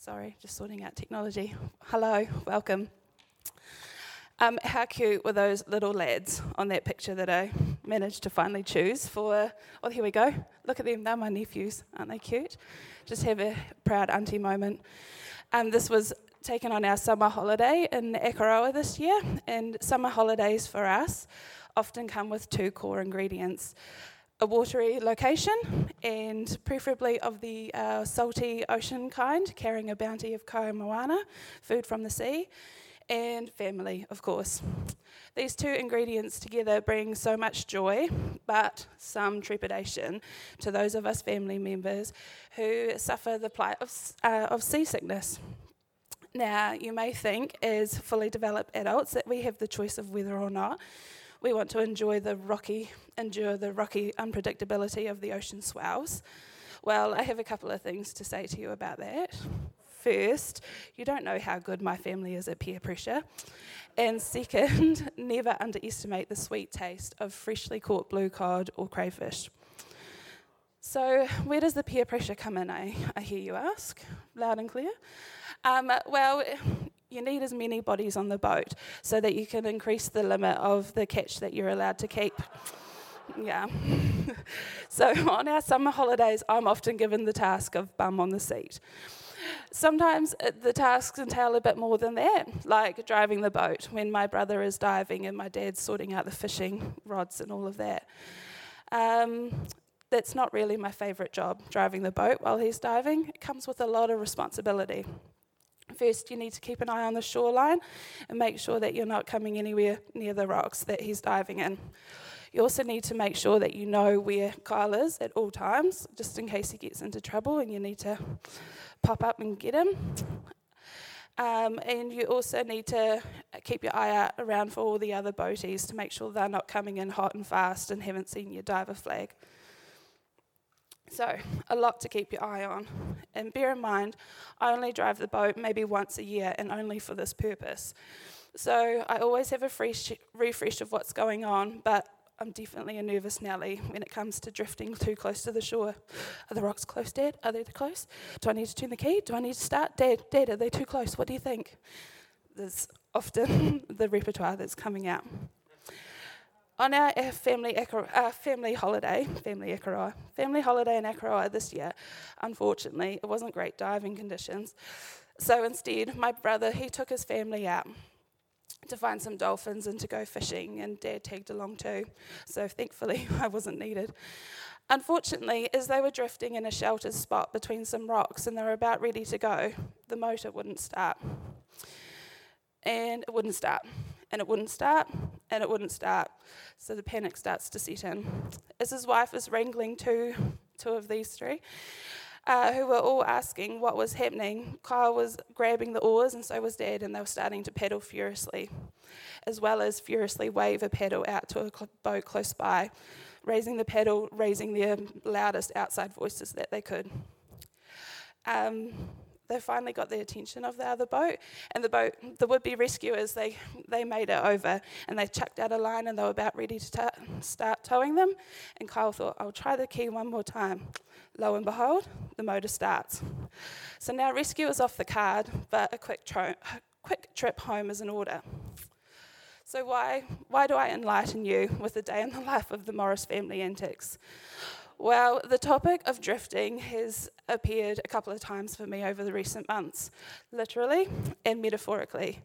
Sorry, just sorting out technology. Hello, welcome. Um, how cute were those little lads on that picture that I managed to finally choose for? Oh, here we go. Look at them, they're my nephews. Aren't they cute? Just have a proud auntie moment. Um, this was taken on our summer holiday in Akaroa this year, and summer holidays for us often come with two core ingredients a watery location, and preferably of the uh, salty ocean kind, carrying a bounty of moana, food from the sea, and family, of course. These two ingredients together bring so much joy, but some trepidation to those of us family members who suffer the plight of, uh, of seasickness. Now, you may think, as fully developed adults, that we have the choice of whether or not we want to enjoy the rocky, endure the rocky unpredictability of the ocean swells. Well, I have a couple of things to say to you about that. First, you don't know how good my family is at peer pressure. And second, never underestimate the sweet taste of freshly caught blue cod or crayfish. So, where does the peer pressure come in? I, I hear you ask, loud and clear. Um, well, you need as many bodies on the boat so that you can increase the limit of the catch that you're allowed to keep. Yeah. so on our summer holidays, I'm often given the task of bum on the seat. Sometimes uh, the tasks entail a bit more than that, like driving the boat when my brother is diving and my dad's sorting out the fishing rods and all of that. Um, that's not really my favourite job, driving the boat while he's diving. It comes with a lot of responsibility. First, you need to keep an eye on the shoreline and make sure that you're not coming anywhere near the rocks that he's diving in. You also need to make sure that you know where Kyle is at all times, just in case he gets into trouble and you need to pop up and get him. Um, and you also need to keep your eye out around for all the other boaties to make sure they're not coming in hot and fast and haven't seen your diver flag. So, a lot to keep your eye on. And bear in mind, I only drive the boat maybe once a year and only for this purpose. So, I always have a fresh refresh of what's going on, but I'm definitely a nervous Nelly when it comes to drifting too close to the shore. Are the rocks close, Dad? Are they too close? Do I need to turn the key? Do I need to start? Dad, Dad, are they too close? What do you think? There's often the repertoire that's coming out on our family, family holiday, family Akaroa, family holiday in Akaroa this year, unfortunately, it wasn't great diving conditions. So instead, my brother, he took his family out to find some dolphins and to go fishing, and Dad tagged along too. So thankfully, I wasn't needed. Unfortunately, as they were drifting in a sheltered spot between some rocks and they were about ready to go, the motor wouldn't start. And it wouldn't start and it wouldn't start, and it wouldn't start. So the panic starts to set in. As his wife is wrangling two, two of these three, uh, who were all asking what was happening, Kyle was grabbing the oars, and so was Dad, and they were starting to paddle furiously, as well as furiously wave a paddle out to a boat close by, raising the paddle, raising their loudest outside voices that they could. Um, they finally got the attention of the other boat, and the boat, the would-be rescuers, they they made it over, and they chucked out a line, and they were about ready to ta- start towing them. And Kyle thought, "I'll try the key one more time." Lo and behold, the motor starts. So now rescue is off the card, but a quick, tro- quick trip home is in order. So why why do I enlighten you with a day in the life of the Morris family antics? Well, the topic of drifting has appeared a couple of times for me over the recent months, literally and metaphorically.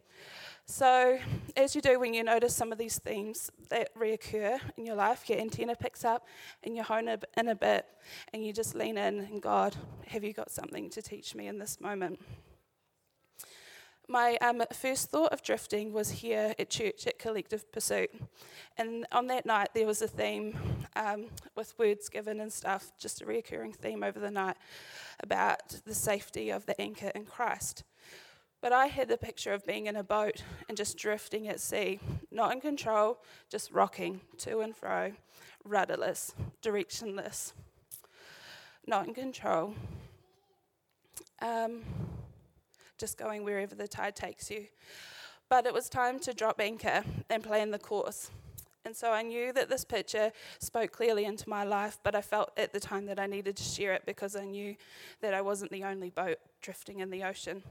So, as you do when you notice some of these themes that reoccur in your life, your antenna picks up and you hone in a bit and you just lean in and God, have you got something to teach me in this moment? My um, first thought of drifting was here at church at Collective Pursuit. And on that night, there was a theme um, with words given and stuff, just a recurring theme over the night about the safety of the anchor in Christ. But I had the picture of being in a boat and just drifting at sea, not in control, just rocking to and fro, rudderless, directionless, not in control. Um, just going wherever the tide takes you. But it was time to drop anchor and plan the course. And so I knew that this picture spoke clearly into my life, but I felt at the time that I needed to share it because I knew that I wasn't the only boat drifting in the ocean.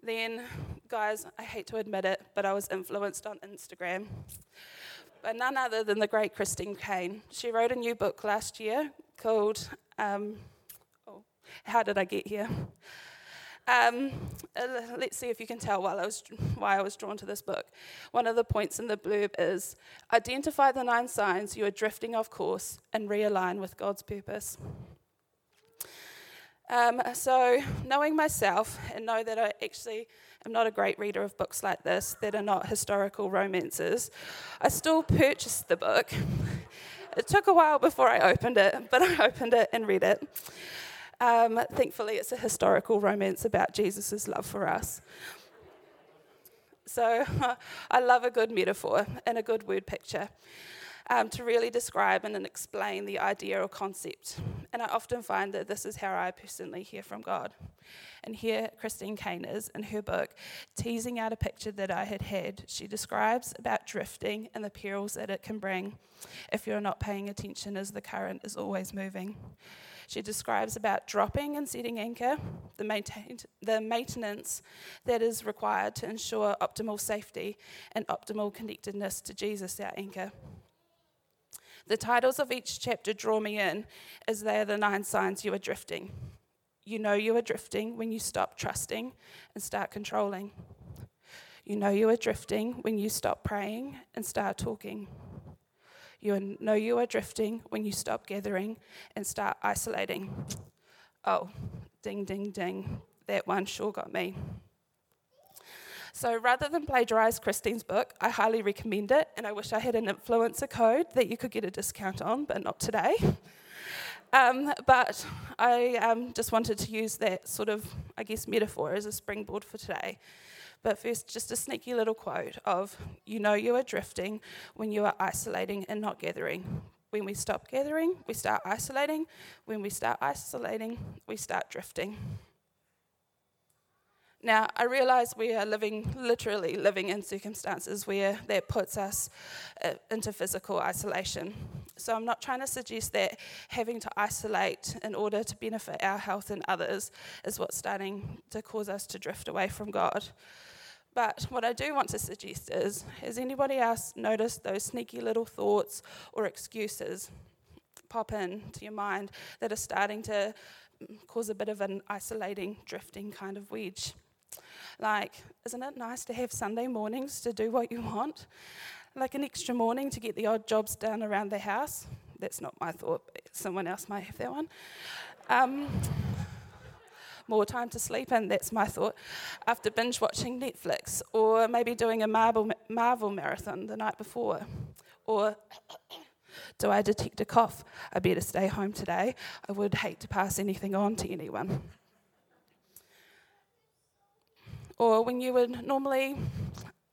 Then, guys, I hate to admit it, but I was influenced on Instagram by none other than the great Christine Caine. She wrote a new book last year called um, oh, How Did I Get Here? Um, uh, let's see if you can tell why I, was, why I was drawn to this book. One of the points in the blurb is identify the nine signs you are drifting off course and realign with God's purpose. Um, so, knowing myself and know that I actually am not a great reader of books like this that are not historical romances, I still purchased the book. It took a while before I opened it, but I opened it and read it. Um, thankfully, it's a historical romance about Jesus' love for us. So I love a good metaphor and a good word picture um, to really describe and explain the idea or concept. And I often find that this is how I personally hear from God. And here Christine Caine is in her book, teasing out a picture that I had had. She describes about drifting and the perils that it can bring if you're not paying attention as the current is always moving. She describes about dropping and setting anchor, the, maintain, the maintenance that is required to ensure optimal safety and optimal connectedness to Jesus, our anchor. The titles of each chapter draw me in as they are the nine signs you are drifting. You know you are drifting when you stop trusting and start controlling. You know you are drifting when you stop praying and start talking. You know you are drifting when you stop gathering and start isolating. Oh, ding, ding, ding. That one sure got me. So rather than plagiarize Christine's book, I highly recommend it, and I wish I had an influencer code that you could get a discount on, but not today. Um, but I um, just wanted to use that sort of, I guess, metaphor as a springboard for today. But first, just a sneaky little quote of You know you are drifting when you are isolating and not gathering. When we stop gathering, we start isolating. When we start isolating, we start drifting. Now, I realize we are living, literally living in circumstances where that puts us uh, into physical isolation. So, I'm not trying to suggest that having to isolate in order to benefit our health and others is what's starting to cause us to drift away from God. But what I do want to suggest is has anybody else noticed those sneaky little thoughts or excuses pop in to your mind that are starting to cause a bit of an isolating, drifting kind of wedge? Like, isn't it nice to have Sunday mornings to do what you want? Like an extra morning to get the odd jobs done around the house? That's not my thought, someone else might have that one. Um, more time to sleep in, that's my thought, after binge watching Netflix, or maybe doing a Marvel, Marvel marathon the night before. Or do I detect a cough? I better stay home today. I would hate to pass anything on to anyone. Or when you would normally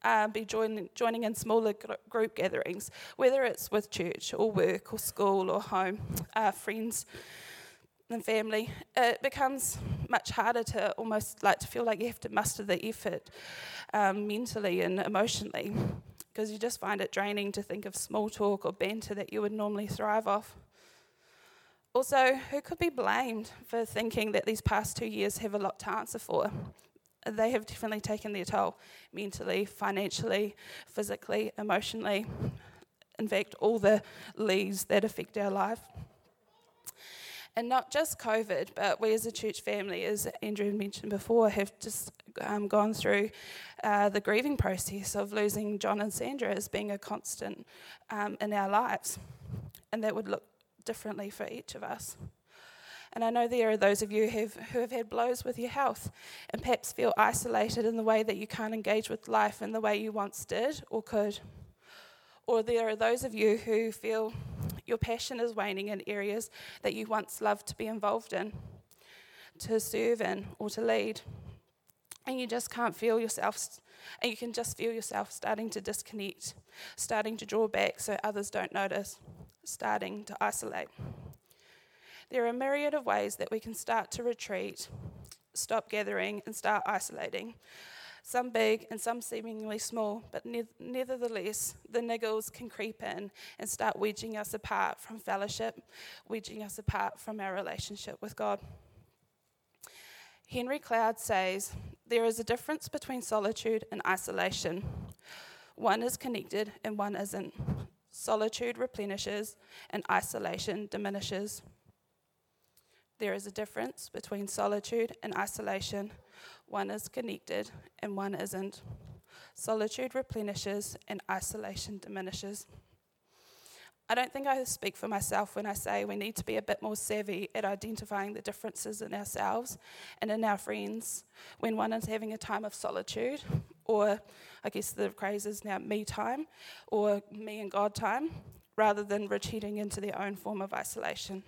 uh, be join, joining in smaller gr- group gatherings, whether it's with church or work or school or home, uh, friends and family, it becomes much harder to almost like to feel like you have to muster the effort um, mentally and emotionally because you just find it draining to think of small talk or banter that you would normally thrive off. Also, who could be blamed for thinking that these past two years have a lot to answer for? They have definitely taken their toll mentally, financially, physically, emotionally. In fact, all the leaves that affect our life. And not just COVID, but we as a church family, as Andrew mentioned before, have just um, gone through uh, the grieving process of losing John and Sandra as being a constant um, in our lives. And that would look differently for each of us. And I know there are those of you have, who have had blows with your health and perhaps feel isolated in the way that you can't engage with life in the way you once did or could. Or there are those of you who feel your passion is waning in areas that you once loved to be involved in, to serve in, or to lead. And you just can't feel yourself, and you can just feel yourself starting to disconnect, starting to draw back so others don't notice, starting to isolate. There are a myriad of ways that we can start to retreat, stop gathering, and start isolating. Some big and some seemingly small, but ne- nevertheless, the niggles can creep in and start wedging us apart from fellowship, wedging us apart from our relationship with God. Henry Cloud says there is a difference between solitude and isolation. One is connected and one isn't. Solitude replenishes and isolation diminishes. There is a difference between solitude and isolation. One is connected and one isn't. Solitude replenishes and isolation diminishes. I don't think I speak for myself when I say we need to be a bit more savvy at identifying the differences in ourselves and in our friends when one is having a time of solitude, or I guess the craze is now me time, or me and God time, rather than retreating into their own form of isolation.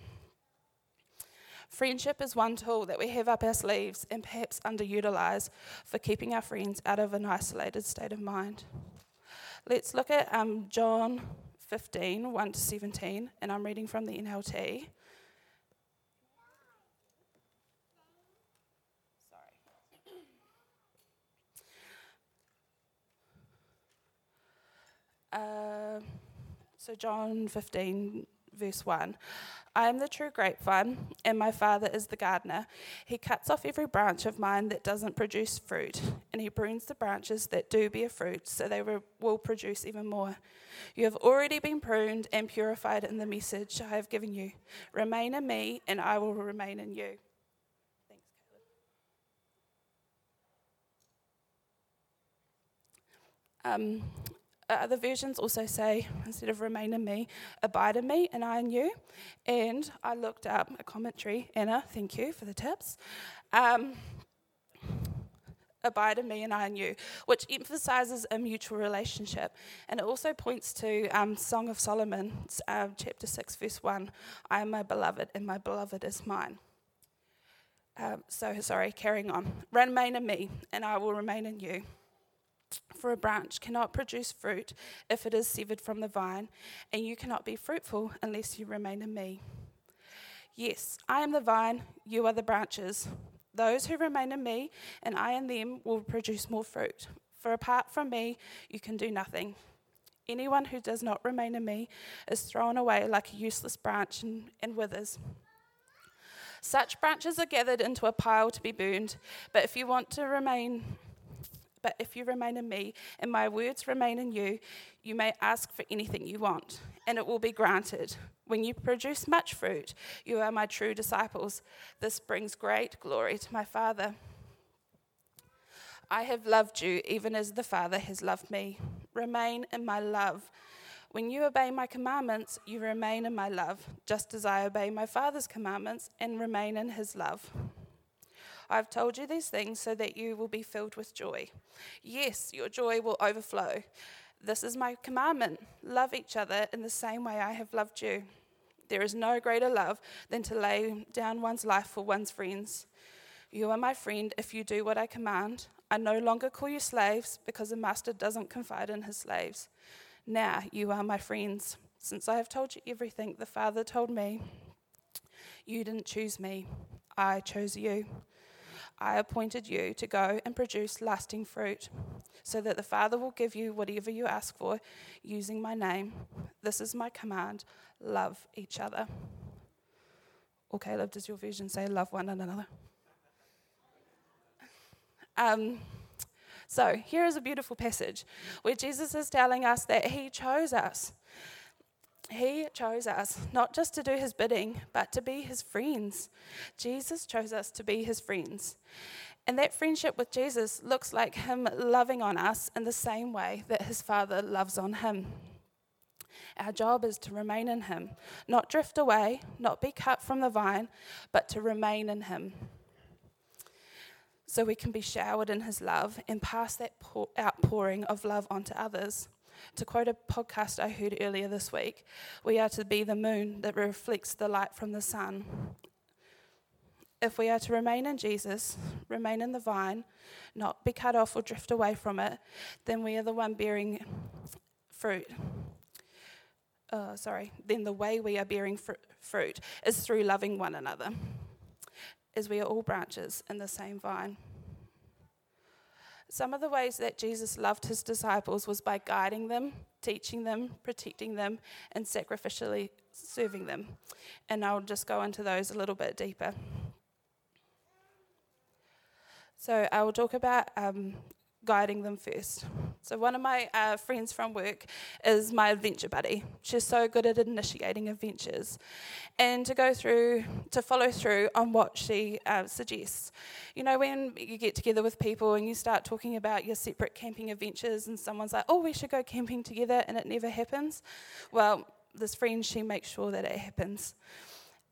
Friendship is one tool that we have up our sleeves and perhaps underutilise for keeping our friends out of an isolated state of mind. Let's look at um, John 15, 1 to 17, and I'm reading from the NLT. Uh, so, John 15, verse 1. I am the true grapevine, and my Father is the gardener. He cuts off every branch of mine that doesn't produce fruit, and he prunes the branches that do bear fruit, so they will produce even more. You have already been pruned and purified in the message I have given you. Remain in me, and I will remain in you. Thanks, Caleb. Um, other versions also say, instead of remain in me, abide in me and I in you. And I looked up a commentary, Anna, thank you for the tips. Um, abide in me and I in you, which emphasizes a mutual relationship. And it also points to um, Song of Solomon, uh, chapter 6, verse 1 I am my beloved, and my beloved is mine. Um, so, sorry, carrying on. Remain in me, and I will remain in you. For a branch cannot produce fruit if it is severed from the vine, and you cannot be fruitful unless you remain in me. Yes, I am the vine, you are the branches. Those who remain in me and I in them will produce more fruit. For apart from me, you can do nothing. Anyone who does not remain in me is thrown away like a useless branch and, and withers. Such branches are gathered into a pile to be burned, but if you want to remain but if you remain in me and my words remain in you, you may ask for anything you want, and it will be granted. When you produce much fruit, you are my true disciples. This brings great glory to my Father. I have loved you even as the Father has loved me. Remain in my love. When you obey my commandments, you remain in my love, just as I obey my Father's commandments and remain in his love. I've told you these things so that you will be filled with joy. Yes, your joy will overflow. This is my commandment love each other in the same way I have loved you. There is no greater love than to lay down one's life for one's friends. You are my friend if you do what I command. I no longer call you slaves because a master doesn't confide in his slaves. Now you are my friends. Since I have told you everything the Father told me, you didn't choose me, I chose you. I appointed you to go and produce lasting fruit, so that the Father will give you whatever you ask for using my name. This is my command love each other. Or Caleb, does your vision say love one another? Um, so here is a beautiful passage where Jesus is telling us that he chose us. He chose us not just to do his bidding, but to be his friends. Jesus chose us to be his friends. And that friendship with Jesus looks like him loving on us in the same way that his Father loves on him. Our job is to remain in him, not drift away, not be cut from the vine, but to remain in him. So we can be showered in his love and pass that outpouring of love onto others. To quote a podcast I heard earlier this week, we are to be the moon that reflects the light from the sun. If we are to remain in Jesus, remain in the vine, not be cut off or drift away from it, then we are the one bearing fruit. Uh, sorry, then the way we are bearing fr- fruit is through loving one another, as we are all branches in the same vine. Some of the ways that Jesus loved his disciples was by guiding them, teaching them, protecting them, and sacrificially serving them. And I'll just go into those a little bit deeper. So I will talk about um, guiding them first. So, one of my uh, friends from work is my adventure buddy. She's so good at initiating adventures and to go through, to follow through on what she uh, suggests. You know, when you get together with people and you start talking about your separate camping adventures, and someone's like, oh, we should go camping together, and it never happens. Well, this friend, she makes sure that it happens.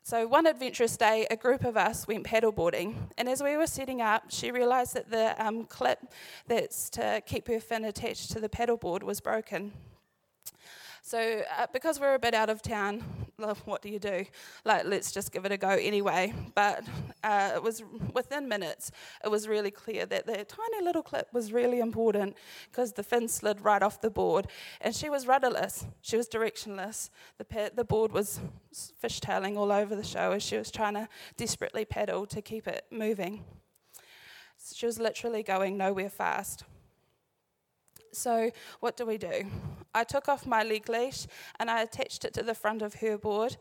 So, one adventurous day, a group of us went paddleboarding, and as we were setting up, she realised that the um, clip that's to keep her fin attached to the paddleboard was broken. So, uh, because we're a bit out of town, what do you do? Like, let's just give it a go anyway. But uh, it was within minutes, it was really clear that the tiny little clip was really important because the fin slid right off the board. And she was rudderless, she was directionless. The, pa- the board was fishtailing all over the show as she was trying to desperately paddle to keep it moving. She was literally going nowhere fast. So, what do we do? I took off my leg leash and I attached it to the front of her board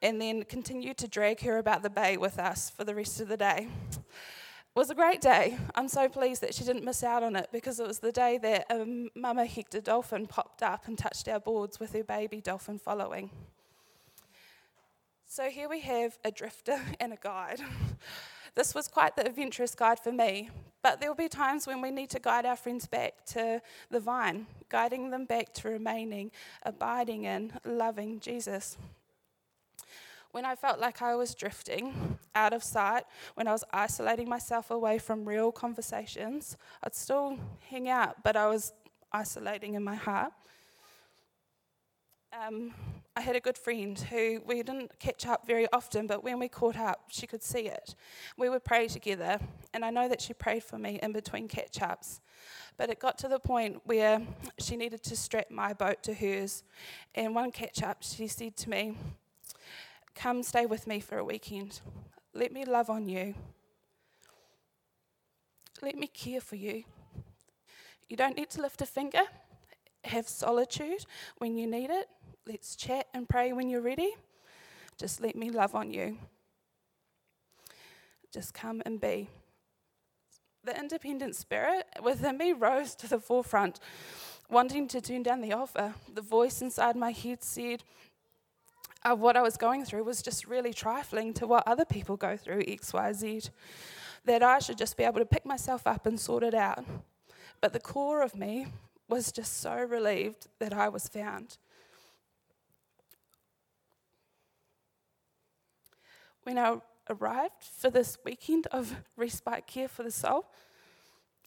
and then continued to drag her about the bay with us for the rest of the day. It was a great day. I'm so pleased that she didn't miss out on it because it was the day that a mama Hector dolphin popped up and touched our boards with her baby dolphin following. So here we have a drifter and a guide. This was quite the adventurous guide for me, but there will be times when we need to guide our friends back to the vine, guiding them back to remaining, abiding in, loving Jesus. When I felt like I was drifting out of sight, when I was isolating myself away from real conversations, I'd still hang out, but I was isolating in my heart. Um, I had a good friend who we didn't catch up very often, but when we caught up, she could see it. We would pray together, and I know that she prayed for me in between catch ups. But it got to the point where she needed to strap my boat to hers. And one catch up, she said to me, Come stay with me for a weekend. Let me love on you. Let me care for you. You don't need to lift a finger. Have solitude when you need it Let's chat and pray when you're ready. Just let me love on you. Just come and be. The independent spirit within me rose to the forefront, wanting to turn down the offer. The voice inside my head said, uh, what I was going through was just really trifling to what other people go through, XYZ. That I should just be able to pick myself up and sort it out. But the core of me was just so relieved that I was found. When I arrived for this weekend of respite care for the soul,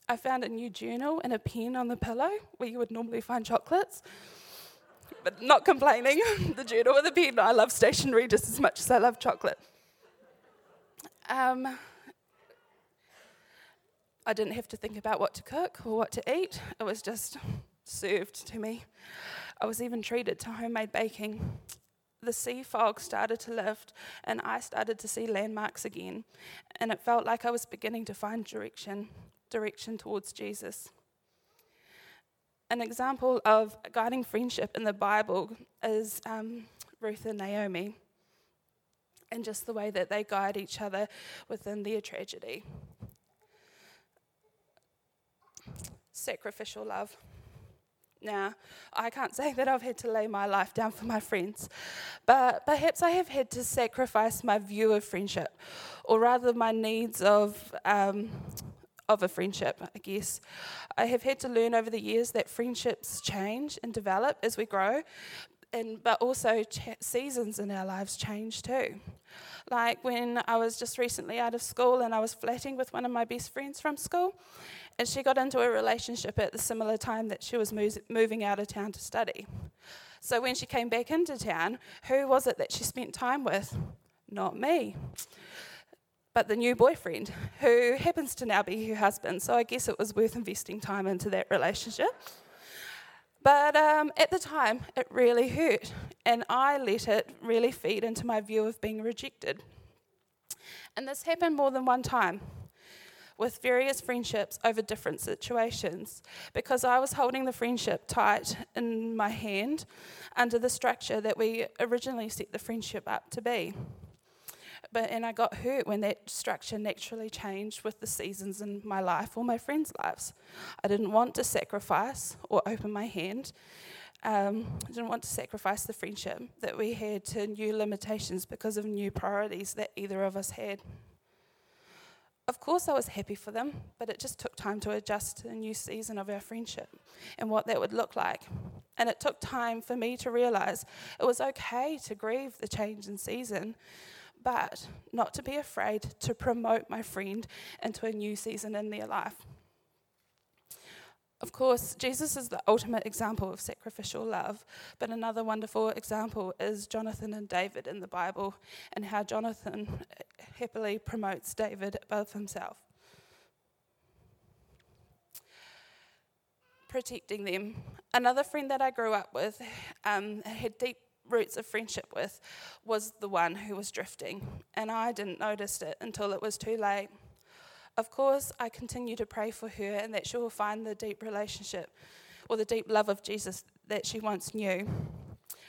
I found a new journal and a pen on the pillow where you would normally find chocolates. But not complaining, the journal and the pen, I love stationery just as much as I love chocolate. Um, I didn't have to think about what to cook or what to eat, it was just served to me. I was even treated to homemade baking the sea fog started to lift and I started to see landmarks again. And it felt like I was beginning to find direction, direction towards Jesus. An example of guiding friendship in the Bible is um, Ruth and Naomi, and just the way that they guide each other within their tragedy. Sacrificial love. Now, I can't say that I've had to lay my life down for my friends, but perhaps I have had to sacrifice my view of friendship, or rather, my needs of. Um, of a friendship, I guess. I have had to learn over the years that friendships change and develop as we grow, and but also ch- seasons in our lives change too. Like when I was just recently out of school and I was flatting with one of my best friends from school, and she got into a relationship at the similar time that she was mo- moving out of town to study. So when she came back into town, who was it that she spent time with? Not me. But the new boyfriend, who happens to now be her husband. So I guess it was worth investing time into that relationship. But um, at the time, it really hurt, and I let it really feed into my view of being rejected. And this happened more than one time with various friendships over different situations because I was holding the friendship tight in my hand under the structure that we originally set the friendship up to be. But and I got hurt when that structure naturally changed with the seasons in my life or my friends' lives. I didn't want to sacrifice or open my hand. Um, I didn't want to sacrifice the friendship that we had to new limitations because of new priorities that either of us had. Of course, I was happy for them, but it just took time to adjust to the new season of our friendship and what that would look like. And it took time for me to realize it was okay to grieve the change in season, but not to be afraid to promote my friend into a new season in their life. Of course, Jesus is the ultimate example of sacrificial love, but another wonderful example is Jonathan and David in the Bible and how Jonathan happily promotes David above himself. Protecting them. Another friend that I grew up with um, had deep roots of friendship with was the one who was drifting, and I didn't notice it until it was too late. Of course, I continue to pray for her and that she will find the deep relationship or the deep love of Jesus that she once knew.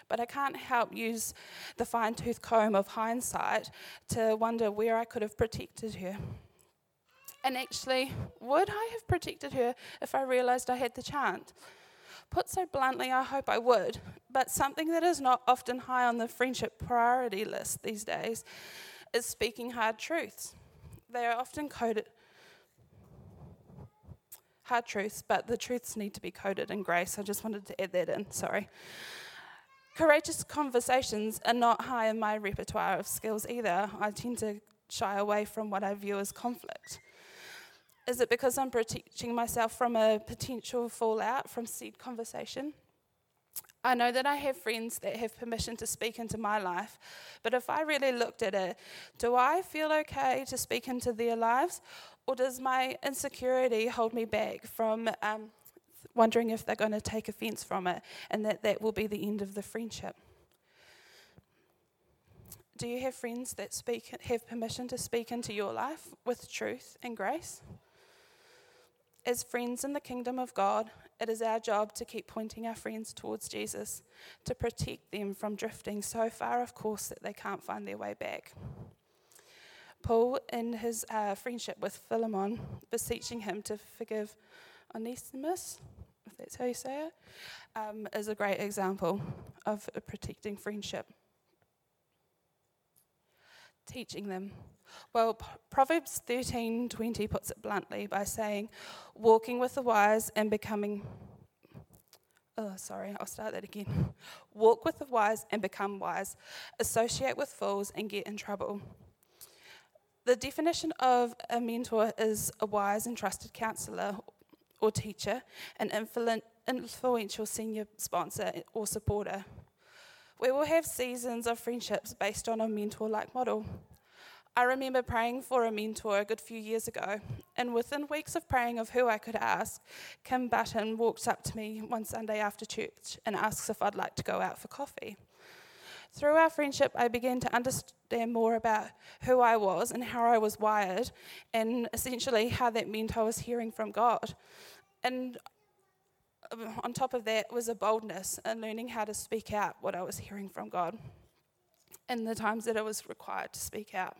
But I can't help use the fine tooth comb of hindsight to wonder where I could have protected her. And actually, would I have protected her if I realized I had the chance? Put so bluntly, I hope I would, but something that is not often high on the friendship priority list these days is speaking hard truths. They are often coded hard truths, but the truths need to be coded in grace. I just wanted to add that in, sorry. Courageous conversations are not high in my repertoire of skills either. I tend to shy away from what I view as conflict. Is it because I'm protecting myself from a potential fallout from said conversation? I know that I have friends that have permission to speak into my life, but if I really looked at it, do I feel okay to speak into their lives, or does my insecurity hold me back from um, wondering if they're going to take offense from it and that that will be the end of the friendship? Do you have friends that speak, have permission to speak into your life with truth and grace? As friends in the kingdom of God, it is our job to keep pointing our friends towards Jesus, to protect them from drifting so far, of course, that they can't find their way back. Paul, in his uh, friendship with Philemon, beseeching him to forgive Onesimus, if that's how you say it, um, is a great example of protecting friendship. Teaching them well, Proverbs 13:20 puts it bluntly by saying, "Walking with the wise and becoming Oh, sorry, I'll start that again. Walk with the wise and become wise. Associate with fools and get in trouble. The definition of a mentor is a wise and trusted counselor or teacher, an influential senior sponsor or supporter. We will have seasons of friendships based on a mentor like model. I remember praying for a mentor a good few years ago, and within weeks of praying of who I could ask, Kim Button walked up to me one Sunday after church and asks if I'd like to go out for coffee. Through our friendship, I began to understand more about who I was and how I was wired, and essentially how that meant I was hearing from God. And uh, on top of that was a boldness in learning how to speak out what I was hearing from God in the times that it was required to speak out.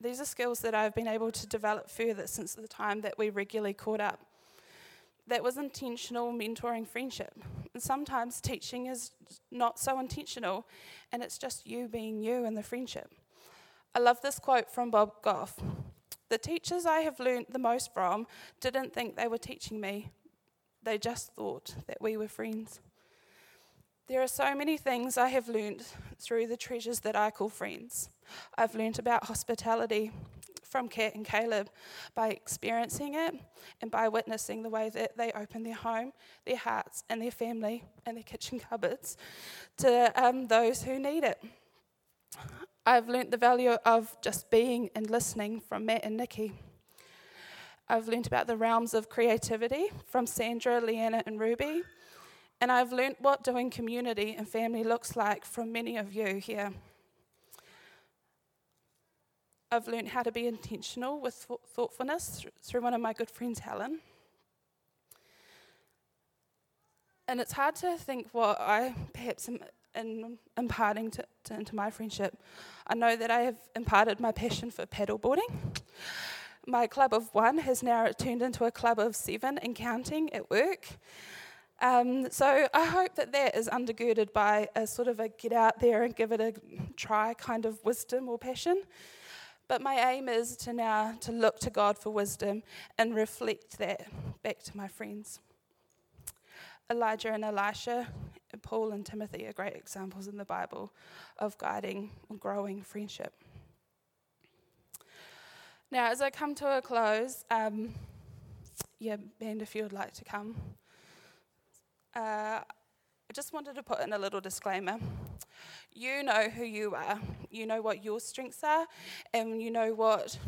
These are skills that I've been able to develop further since the time that we regularly caught up. That was intentional mentoring friendship. And sometimes teaching is not so intentional, and it's just you being you in the friendship. I love this quote from Bob Goff The teachers I have learned the most from didn't think they were teaching me, they just thought that we were friends. There are so many things I have learned through the treasures that I call friends. I've learned about hospitality from Kat and Caleb by experiencing it and by witnessing the way that they open their home, their hearts, and their family and their kitchen cupboards to um, those who need it. I've learnt the value of just being and listening from Matt and Nikki. I've learnt about the realms of creativity from Sandra, Leanna, and Ruby and I've learnt what doing community and family looks like from many of you here. I've learned how to be intentional with thoughtfulness through one of my good friends, Helen. And it's hard to think what I perhaps am in imparting to, to, into my friendship. I know that I have imparted my passion for paddleboarding. My club of one has now turned into a club of seven and counting at work. Um, so I hope that that is undergirded by a sort of a get out there and give it a try kind of wisdom or passion. But my aim is to now to look to God for wisdom and reflect that back to my friends. Elijah and Elisha, Paul and Timothy are great examples in the Bible of guiding and growing friendship. Now, as I come to a close, um, yeah, band, if you would like to come, uh, I just wanted to put in a little disclaimer. You know who you are, you know what your strengths are, and you know what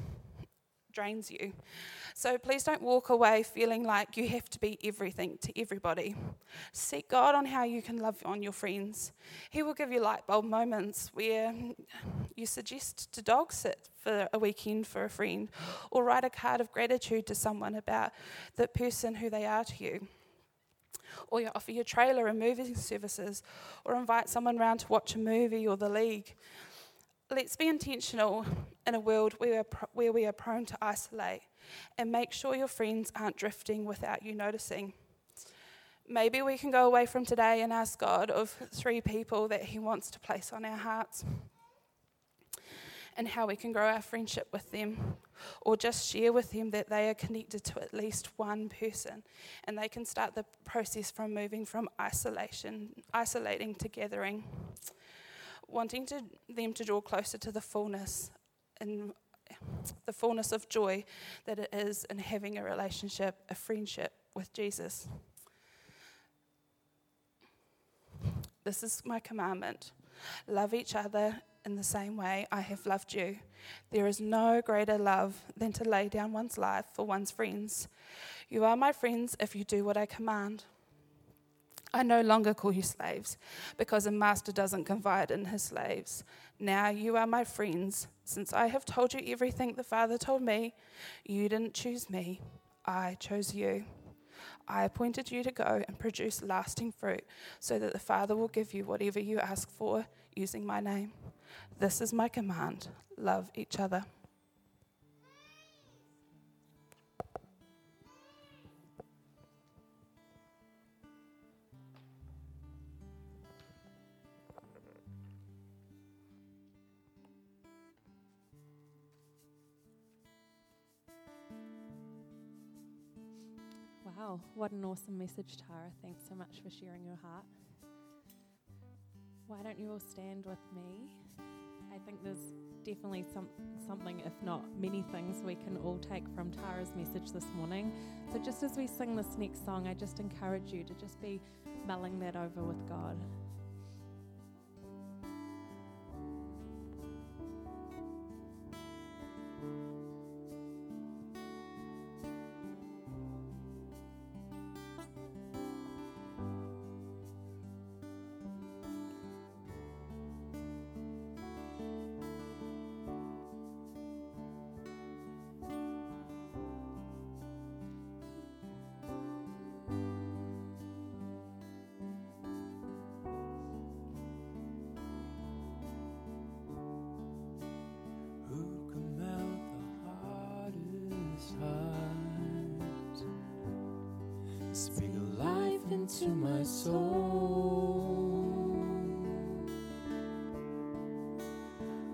drains you. So please don't walk away feeling like you have to be everything to everybody. Seek God on how you can love on your friends. He will give you light bulb moments where you suggest to dog sit for a weekend for a friend or write a card of gratitude to someone about the person who they are to you or you offer your trailer and moving services, or invite someone round to watch a movie or the league. Let's be intentional in a world where, where we are prone to isolate and make sure your friends aren't drifting without you noticing. Maybe we can go away from today and ask God of three people that He wants to place on our hearts and how we can grow our friendship with them, or just share with them that they are connected to at least one person, and they can start the process from moving from isolation, isolating to gathering, wanting to, them to draw closer to the fullness and the fullness of joy that it is in having a relationship, a friendship with Jesus. This is my commandment. Love each other in the same way I have loved you. There is no greater love than to lay down one's life for one's friends. You are my friends if you do what I command. I no longer call you slaves because a master doesn't confide in his slaves. Now you are my friends. Since I have told you everything the Father told me, you didn't choose me, I chose you. I appointed you to go and produce lasting fruit so that the Father will give you whatever you ask for using my name. This is my command love each other. Wow, what an awesome message, Tara. Thanks so much for sharing your heart. Why don't you all stand with me? I think there's definitely some, something, if not many things, we can all take from Tara's message this morning. So, just as we sing this next song, I just encourage you to just be mulling that over with God. Into my soul.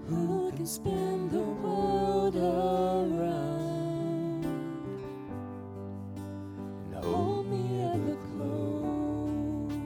Who can spin the world around?